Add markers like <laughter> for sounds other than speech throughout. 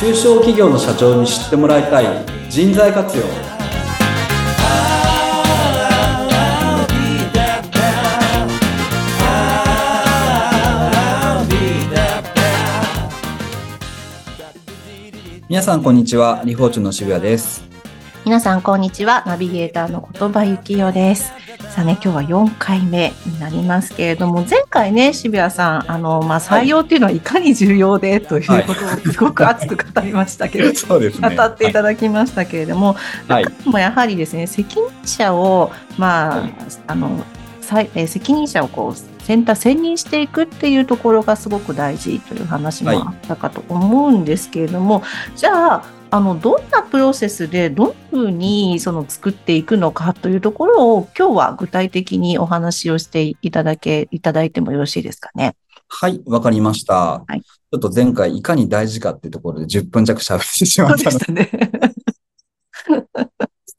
中小企業の社長に知ってもらいたい人材活用。皆さんこんにちは。リフォーチュンの渋谷です。皆さんこんにちは。ナビゲーターの言葉幸代です。さあね今日は4回目になりますけれども前回ね渋谷さんあのまあ採用っていうのはいかに重要でということをすごく熱く語りましたけれども、<laughs> そうですね。語っていただきましたけれども、はい。もやはりですね責任者をまあ、はい。あの責任者をこう選択選任していくっていうところがすごく大事という話もあったかと思うんですけれども、じゃああのどんなプロセスでどんなふうにその作っていくのかというところを今日は具体的にお話をしていただけいただいてもよろしいですかね。はい、わかりました。はいちょっと前回いかに大事かっていうところで10分弱喋ってしまったので、でしたね。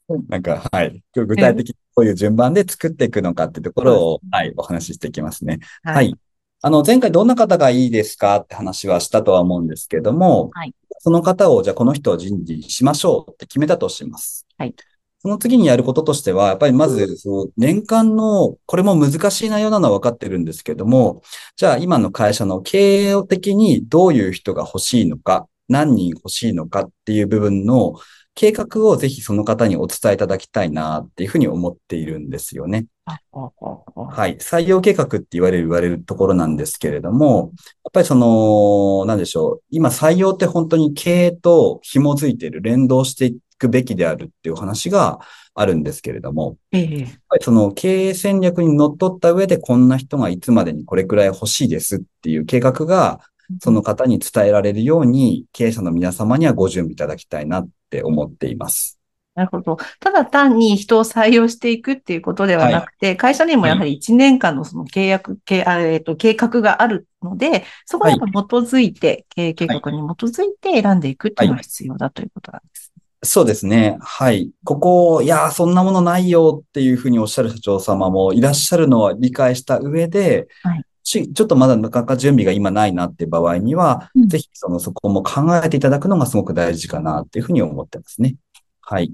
<laughs> なんか、はい。今日具体的にこういう順番で作っていくのかっていうところを、はい、お話ししていきますね。はい。あの、前回どんな方がいいですかって話はしたとは思うんですけども、はいその方を、じゃあこの人を人事しましょうって決めたとします。はいその次にやることとしては、やっぱりまず、その年間の、これも難しい内容なのは分かってるんですけども、じゃあ今の会社の経営的にどういう人が欲しいのか、何人欲しいのかっていう部分の計画をぜひその方にお伝えいただきたいなっていうふうに思っているんですよね。はい。採用計画って言われる、言われるところなんですけれども、やっぱりその、なんでしょう。今採用って本当に経営と紐づいている、連動していくべきであるっていう話があるんですけれども、ええやっぱりその経営戦略にのっとった上でこんな人がいつまでにこれくらい欲しいですっていう計画が、その方に伝えられるように、経営者の皆様にはご準備いただきたいなって思っています。なるほど。ただ単に人を採用していくっていうことではなくて、会社にもやはり1年間のその契約、えっと計画があるので、そこに基づいて、経営計画に基づいて選んでいくっていうのが必要だということなんです。そうですね。はい。ここ、いやー、そんなものないよっていうふうにおっしゃる社長様もいらっしゃるのは理解した上で、はいしちょっとまだなかなか準備が今ないなって場合には、うんぜひその、そこも考えていただくのがすごく大事かなっていうふうに思ってますね。はい。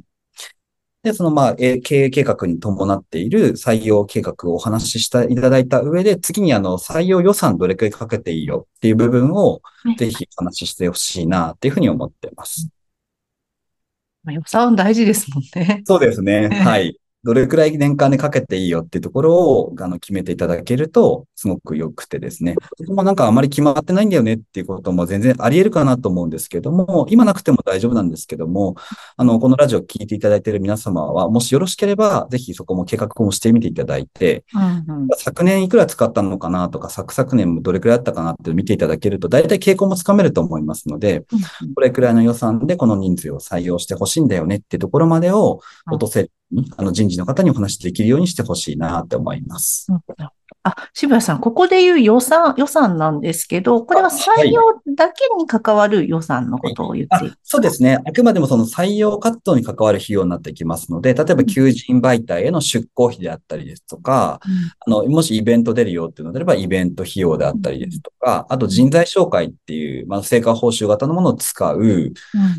で、その、まあ、えー経営計画に伴っている採用計画をお話ししていただいた上で、次にあの、採用予算どれくらいかけていいよっていう部分をはい、ぜひお話ししてほしいなっていうふうに思ってます。まあ予算大事ですもんね。そうですね。え <laughs> えはい。どれくらい年間でかけていいよっていうところを、あの、決めていただけると、すごく良くてですね。そこもなんかあまり決まってないんだよねっていうことも全然あり得るかなと思うんですけども、今なくても大丈夫なんですけども、あの、このラジオを聞いていただいている皆様は、もしよろしければ、ぜひそこも計画もしてみていただいて、うんうん。昨年いくら使ったのかなとか、昨々年もどれくらいあったかなって見ていただけると、大体傾向もつかめると思いますので、うんこれくらいの予算でこの人数を採用してほしいんだよねっていうところまでをはい。落とせるあの人事の方にお話しできるようにしてほしいなって思います。うんあ、渋谷さん、ここでいう予算、予算なんですけど、これは採用だけに関わる予算のことを言っていある。そうですね。あくまでもその採用活動に関わる費用になってきますので、例えば求人媒体への出向費であったりですとか、あの、もしイベント出るよっていうのであれば、イベント費用であったりですとか、あと人材紹介っていう、まあ、成果報酬型のものを使う、うんうんっ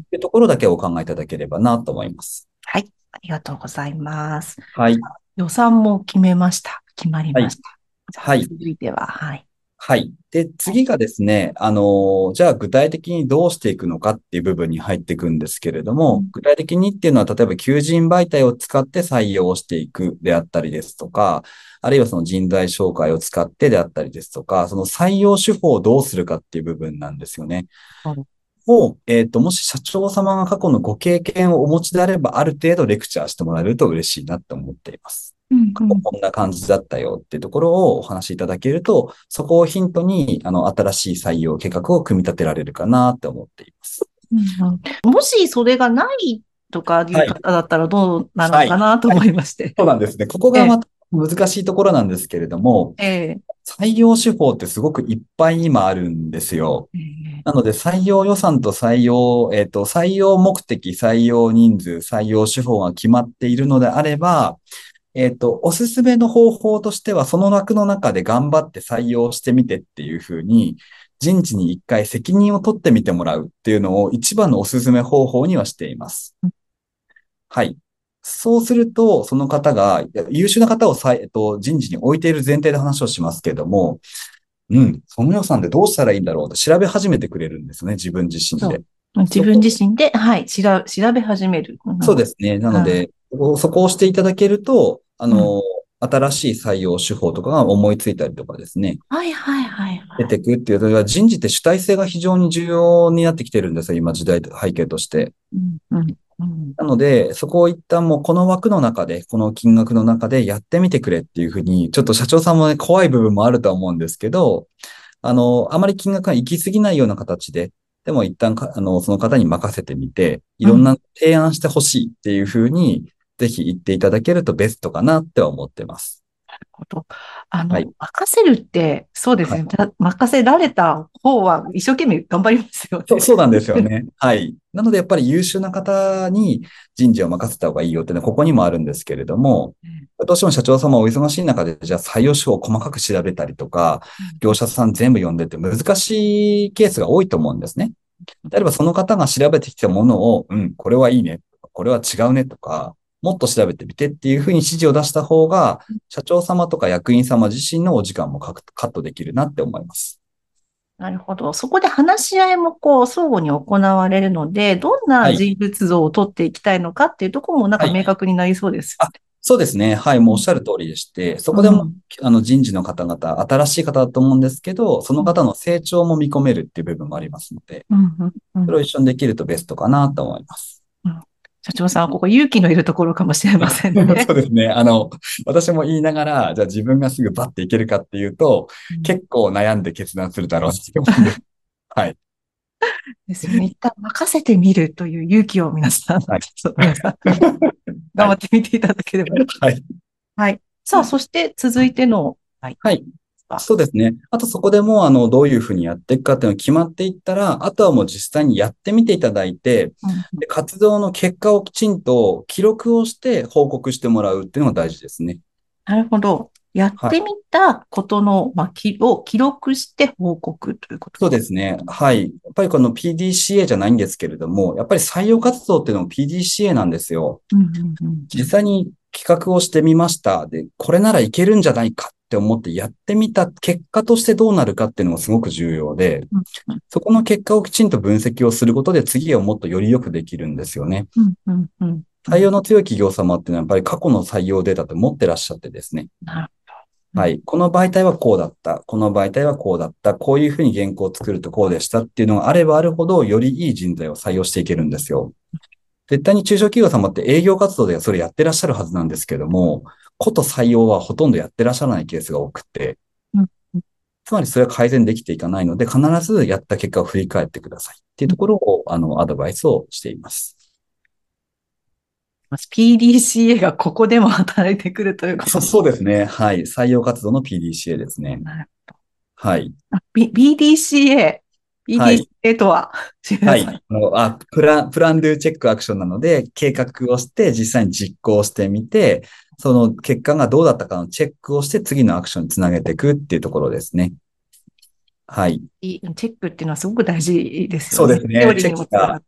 ていうところだけお考えいただければなと思います。はい、ありがとうございます。はい。予算も決めました。決まりました。はい続いては、はい。はい。で、次がですね、あのーじゃあ具体的にどうしていくのかっていう部分に入っていくんですけれども、うん具体的にっていうのは、例えば求人媒体を使って採用していくであったりですとか、あるいはその人材紹介を使ってであったりですとか、その採用手法をどうするかっていう部分なんですよね。はいを、えっと、もし社長様が過去のご経験をお持ちであれば、ある程度レクチャーしてもらえると嬉しいなって思っています。うん過去こんな感じだったよっていうところをお話しいただけると、そこをヒントに、あの、新しい採用計画を組み立てられるかなって思っています。うんうんもしそれがないとかいう方だったらどうなのかなと思いまして。そうなんですね。ここがまた難しいところなんですけれども、ええ採用手法ってすごくいっぱい今あるんですよ。ええなので、採用予算と採用、えっ、と、採用目的、採用人数、採用手法が決まっているのであれば、えっ、と、おすすめの方法としては、その枠の中で頑張って採用してみてっていうふうに、人事に一回責任を取ってみてもらうっていうのを一番のおすすめ方法にはしています。はい。そうすると、その方が、優秀な方をえっと、人事に置いている前提で話をしますけれども、うん、その予算でどうしたらいいんだろうって調べ始めてくれるんですね、自分自身で。自分自身で、はい、調調べ始める。そうですね。なので、そこをしていただけると、あの、新しい採用手法とかが思いついたりとかですね。はいはいはい、はい。出てくっていうのは、人事って主体性が非常に重要になってきてるんですよ、今時代背景として。うんうんうん、なので、そこを一旦もうこの枠の中で、この金額の中でやってみてくれっていうふうに、ちょっと社長さんもね、怖い部分もあるとは思うんですけど、あの、あまり金額が行き過ぎないような形で、でも一旦か、あの、その方に任せてみて、いろんな提案してほしいっていうふうに、ぜひ言っていただけるとベストかなっては思ってます。なるほど。あの、はい任せるって、そうですね、た任せられた方は一生懸命頑張りますよね。そうそうなんですよね。<laughs> はい。なので、やっぱり優秀な方に人事を任せた方がいいよってね、ここにもあるんですけれども、どうしても社長様お忙しい中で、じゃあ採用書を細かく調べたりとか、業者さん全部読んでって難しいケースが多いと思うんですね。であればその方が調べてきたものを、うん、これはいいね、これは違うねとか、もっと調べてみてっていうふうに指示を出した方が、社長様とか役員様自身のお時間もカットできるなって思います。なるほど。そこで話し合いもこう相互に行われるので、どんな人物像を取っていきたいのかっていうところもなんか明確になりそうです。はい、そうですね。はい。もうおっしゃる通りでして、そこでも、うん、あの人事の方々、新しい方だと思うんですけど、その方の成長も見込めるっていう部分もありますので、それを一緒にできるとベストかなと思います。うん社長さん、ここ勇気のいるところかもしれませんね。<laughs> そうですね。あの、私も言いながら、じゃあ自分がすぐバッていけるかっていうと、うん、結構悩んで決断するだろうって思うんで。<laughs> はい。ですよね。一旦任せてみるという勇気を皆さん、はい、頑張ってみていただければ。はい。はい。さあ、そして続いての、はい。はい。そうですね。あとそこでもう、あの、どういうふうにやっていくかっていうのが決まっていったら、あとはもう実際にやってみていただいて、うん、活動の結果をきちんと記録をして報告してもらうっていうのが大事ですね。なるほど。やってみたことの、はい、まあ、きを記録して報告ということそうですね。はい。やっぱりこの PDCA じゃないんですけれども、やっぱり採用活動っていうのも PDCA なんですよ。うんうんうん、実際に企画をしてみました。で、これならいけるんじゃないかって思ってやってみた結果としてどうなるかっていうのがすごく重要で、うんそこの結果をきちんと分析をすることで次をもっとよりよくできるんですよね。採用の強い企業様っていうのはやっぱり過去の採用データって持ってらっしゃってですね。はい。この媒体はこうだった。この媒体はこうだった。こういうふうに原稿を作るとこうでしたっていうのがあればあるほど、よりいい人材を採用していけるんですよ。絶対に中小企業様って営業活動でそれやってらっしゃるはずなんですけども、こと採用はほとんどやってらっしゃらないケースが多くて、つまりそれは改善できていかないので、必ずやった結果を振り返ってくださいっていうところを、あの、アドバイスをしています。PDCA がここでも働いてくるということそうそうですね。はい。採用活動の PDCA ですね。なるほど。はい。あ B、BDCA。BDCA とは、<laughs> はい。あのあプラン、プランドゥチェックアクションなので、計画をして実際に実行してみて、その結果がどうだったかのチェックをして次のアクションにつなげていくっていうところですね。はい。チェックっていうのはすごく大事ですよね。そうですね。チェックが。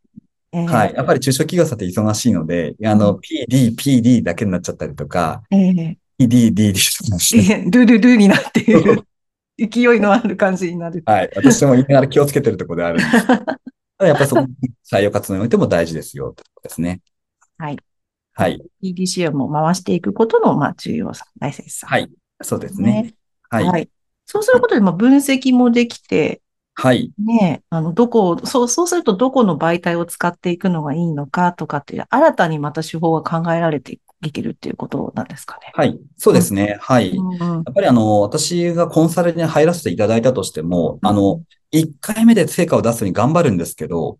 えー、はい。やっぱり中小企業さんって忙しいので、あの、PD、PD だけになっちゃったりとか、えー、PD、DD とかして、えー、ルルルになっている。勢いのある感じになる。はい。私も言いながら気をつけてるところであるんです。た <laughs> だやっぱりその採用活動においても大事ですよ、ってことですね。はい。はい。PDCA も回していくことの、まあ、重要さ、大切さ。はい。そうですね。ねはい、はい。そうすることで、まあ、分析もできて、はい。ねあの、どこそう、そうするとどこの媒体を使っていくのがいいのかとかっていう、新たにまた手法が考えられていけるっていうことなんですかね。はい。そうですね。うん、はい、うん。やっぱりあの、私がコンサルに入らせていただいたとしても、うん、あの、1回目で成果を出すに頑張るんですけど、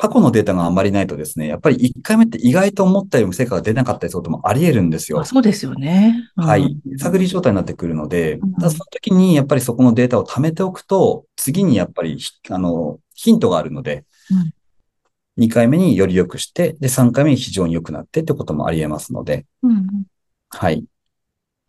過去のデータがあんまりないとですね、やっぱり1回目って意外と思ったよりも成果が出なかったりすることもあり得るんですよ。そうですよね。はい。探り状態になってくるので、だその時にやっぱりそこのデータを貯めておくと、次にやっぱり、あの、ヒントがあるので、2回目により良くして、で、3回目に非常に良くなってってこともあり得ますので、うん、はい。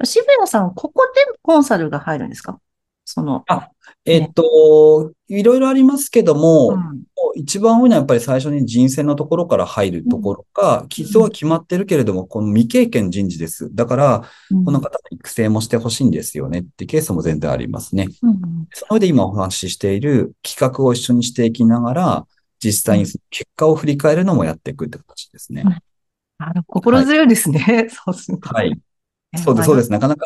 渋谷さん、ここでコンサルが入るんですか？その。あ、えっと、いろいろありますけども、うん一番多いのはやっぱり最初に人選のところから入るところか、基礎は決まってるけれども、この未経験人事です。だから、うんこの方の育成もしてほしいんですよねってケースも全然ありますね。うんその上で今お話ししている企画を一緒にしていきながら、実際に結果を振り返るのもやっていくって形ですね。あの心強いですね。<laughs> そうすると。はい。そうです、そうです。なかなか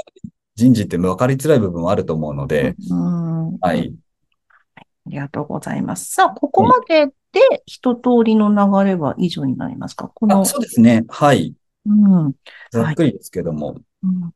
人事って分かりづらい部分はあると思うので、うん。あはい。りがとうございます。さあ、ここまでで一通りの流れは以上になりますか？このあ、、そうですね。はい。うん。ざっくりですけども。うん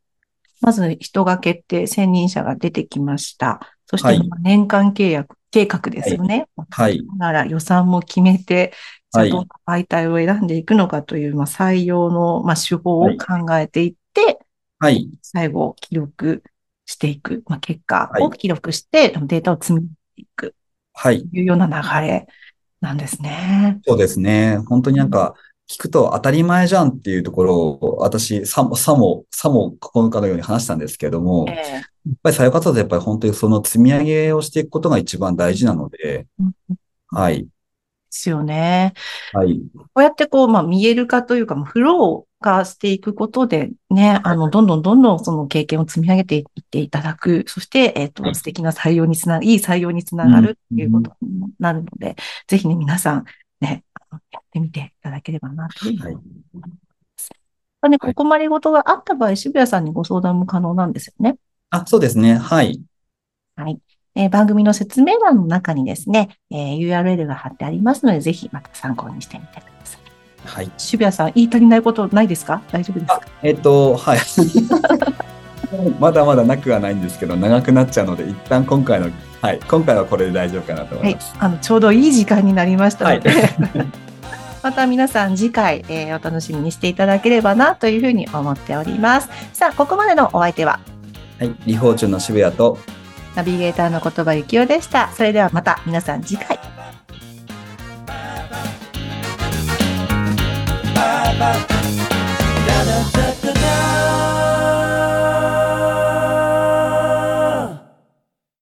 まず人が決定、専任者が出てきました。そしてはい年間契約、計画ですよね。はい。なら予算も決めて、じゃどんな媒体を選んでいくのかという、まあ、採用の、まあ、手法をはい考えていって、はい。最後記録していく、まあ、結果はいを記録して、データを積み上げていくはい。というような流れなんですね。そうですね。本当になんか、聞くと当たり前じゃんっていうところを、私、さも、さも、さも9日のように話したんですけども、えやっえぱり採用活動でやっぱり本当にその積み上げをしていくことが一番大事なので、うんではい。すよね。はい。こうやってこう、まあ、見える化というか、まあフロー化していくことでね、あの、どんどんどんどんその経験を積み上げていっていただく。そして、えっとは、い素敵な採用につな、いい採用につながるっていうことになるので、ぜひね、皆さん、ね、やってみていただければなというふうにはい。まあね、はいここまでごとがあった場合、渋谷さんにご相談も可能なんですよね。あ、そうですね。はい。はい。えー番組の説明欄の中にですね、えー URL が貼ってありますので、ぜひまた参考にしてみてください。はい。渋谷さん、言い足りないことないですか？大丈夫ですか？えっと、はい。<laughs> まだまだなくはないんですけど、長くなっちゃうので、一旦今回の、はい。今回はこれで大丈夫かなと思はいいます。。あの、ちょうどいい時間になりましたので、は <laughs> また皆さん次回、えーお楽しみにしていただければなというふうに思っております。さあ、ここまでのお相手は、はい。リフォーチュンの渋谷と、ナビゲーターの言葉ゆきおでした。それではまた皆さん次回。Bye bye.